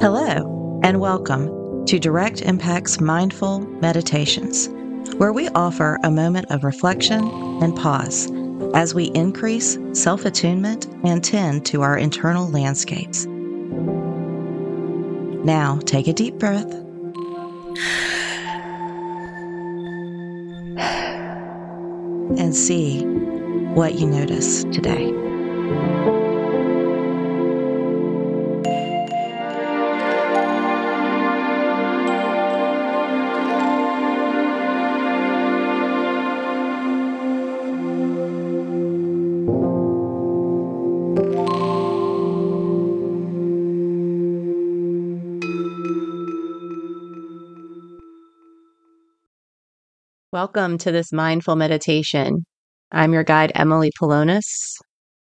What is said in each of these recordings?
Hello, and welcome to Direct Impact's Mindful Meditations, where we offer a moment of reflection and pause as we increase self attunement and tend to our internal landscapes. Now, take a deep breath. And see what you notice today. Welcome to this mindful meditation. I'm your guide, Emily Polonis,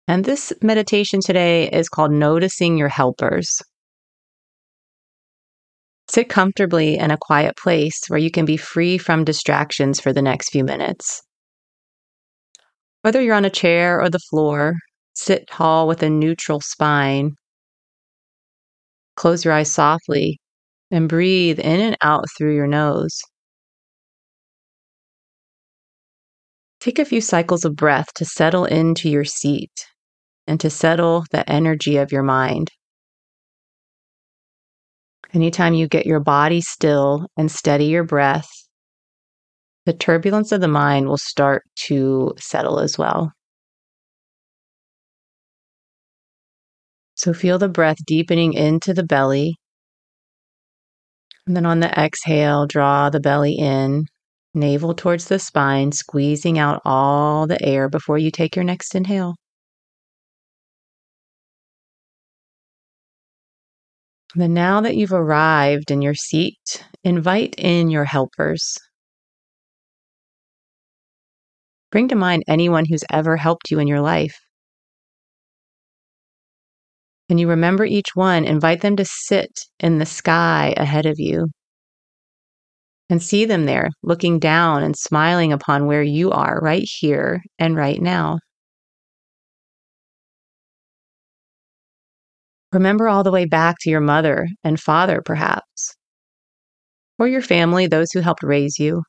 and this meditation today is called Noticing Your Helpers. Sit comfortably in a quiet place where you can be free from distractions for the next few minutes. Whether you're on a chair or the floor, sit tall with a neutral spine. Close your eyes softly and breathe in and out through your nose. Take a few cycles of breath to settle into your seat and to settle the energy of your mind. Anytime you get your body still and steady your breath, the turbulence of the mind will start to settle as well. So feel the breath deepening into the belly. And then on the exhale, draw the belly in navel towards the spine, squeezing out all the air before you take your next inhale. Then, now that you've arrived in your seat, invite in your helpers. Bring to mind anyone who's ever helped you in your life. When you remember each one, invite them to sit in the sky ahead of you and see them there, looking down and smiling upon where you are right here and right now. Remember all the way back to your mother and father, perhaps, or your family, those who helped raise you.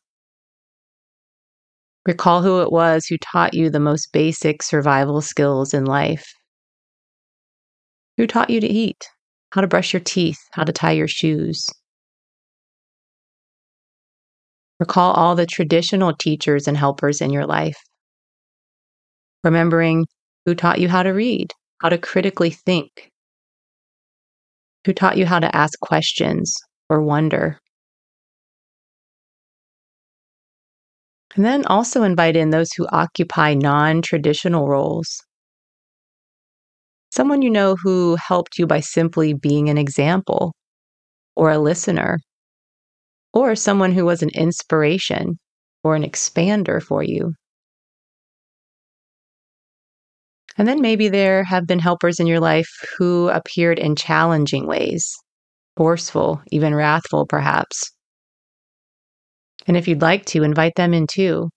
Recall who it was who taught you the most basic survival skills in life. Who taught you to eat, how to brush your teeth, how to tie your shoes. Recall all the traditional teachers and helpers in your life. Remembering who taught you how to read, how to critically think, who taught you how to ask questions or wonder. And then also invite in those who occupy non traditional roles. Someone you know who helped you by simply being an example or a listener or someone who was an inspiration or an expander for you. And then maybe there have been helpers in your life who appeared in challenging ways, forceful, even wrathful, perhaps. And if you'd like to, invite them in too,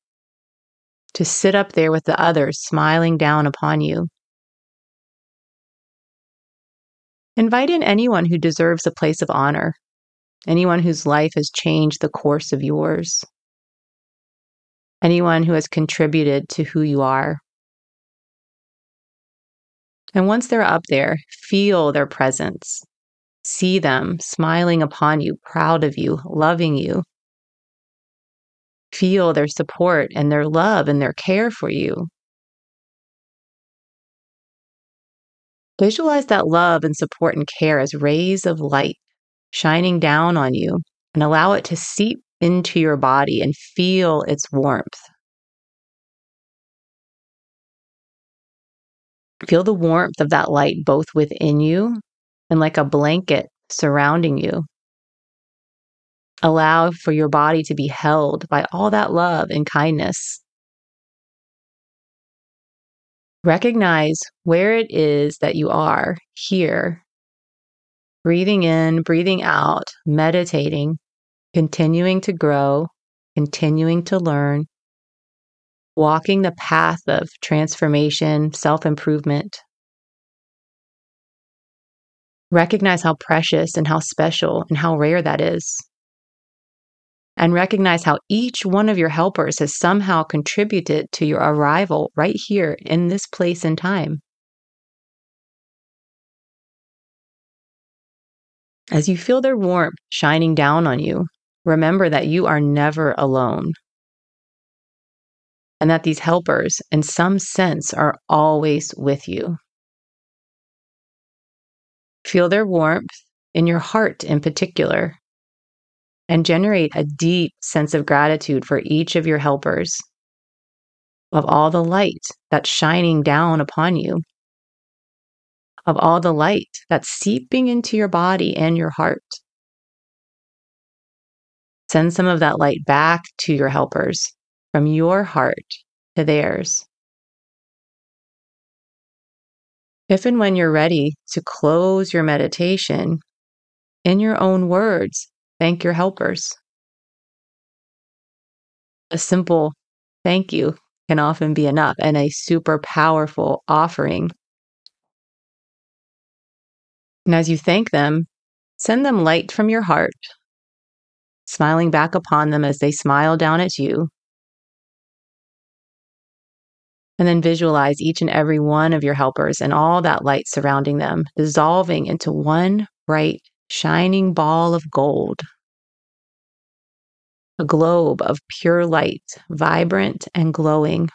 to sit up there with the others, smiling down upon you. Invite in anyone who deserves a place of honor anyone whose life has changed the course of yours, anyone who has contributed to who you are. And once they're up there, feel their presence. See them smiling upon you, proud of you, loving you. Feel their support and their love and their care for you. Visualize that love and support and care as rays of light shining down on you and allow it to seep into your body and feel its warmth. Feel the warmth of that light both within you and like a blanket surrounding you. Allow for your body to be held by all that love and kindness. Recognize where it is that you are here breathing in, breathing out, meditating, continuing to grow, continuing to learn, walking the path of transformation, self improvement. Recognize how precious and how special and how rare that is. And recognize how each one of your helpers has somehow contributed to your arrival right here in this place and time. As you feel their warmth shining down on you, remember that you are never alone. And that these helpers, in some sense, are always with you. Feel their warmth in your heart in particular, and generate a deep sense of gratitude for each of your helpers, of all the light that's shining down upon you of all the light that's seeping into your body and your heart. Send some of that light back to your helpers from your heart to theirs. If and when you're ready to close your meditation, in your own words, thank your helpers. A simple thank you can often be enough and a super powerful offering and as you thank them, send them light from your heart, smiling back upon them as they smile down at you. And then visualize each and every one of your helpers and all that light surrounding them, dissolving into one bright, shining ball of gold. A globe of pure light, vibrant and glowing,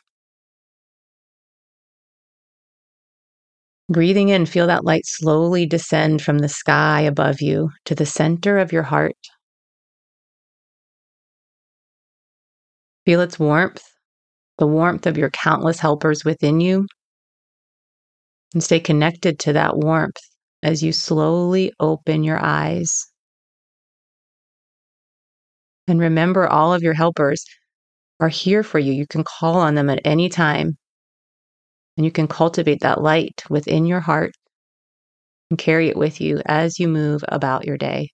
Breathing in, feel that light slowly descend from the sky above you to the center of your heart. Feel its warmth, the warmth of your countless helpers within you. And stay connected to that warmth as you slowly open your eyes. And remember, all of your helpers are here for you. You can call on them at any time. And you can cultivate that light within your heart and carry it with you as you move about your day.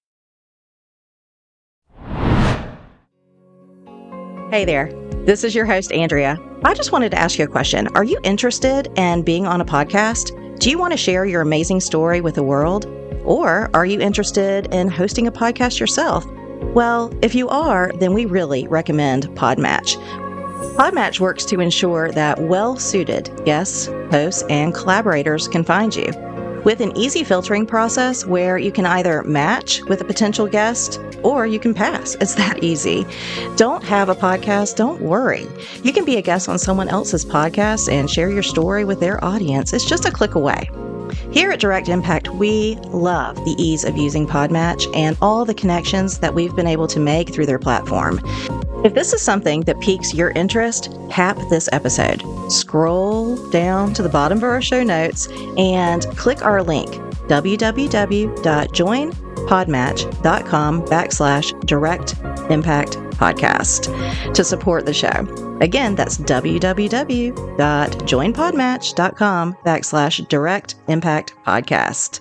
Hey there. This is your host, Andrea. I just wanted to ask you a question. Are you interested in being on a podcast? Do you want to share your amazing story with the world? Or are you interested in hosting a podcast yourself? Well, if you are, then we really recommend Podmatch. Podmatch works to ensure that well suited guests, hosts, and collaborators can find you. With an easy filtering process where you can either match with a potential guest or you can pass. It's that easy. Don't have a podcast? Don't worry. You can be a guest on someone else's podcast and share your story with their audience. It's just a click away. Here at Direct Impact, we love the ease of using Podmatch and all the connections that we've been able to make through their platform. If this is something that piques your interest, tap this episode. Scroll down to the bottom of our show notes and click our link www.joinpodmatch.com backslash direct impact podcast to support the show. Again, that's www.joinpodmatch.com backslash direct impact podcast.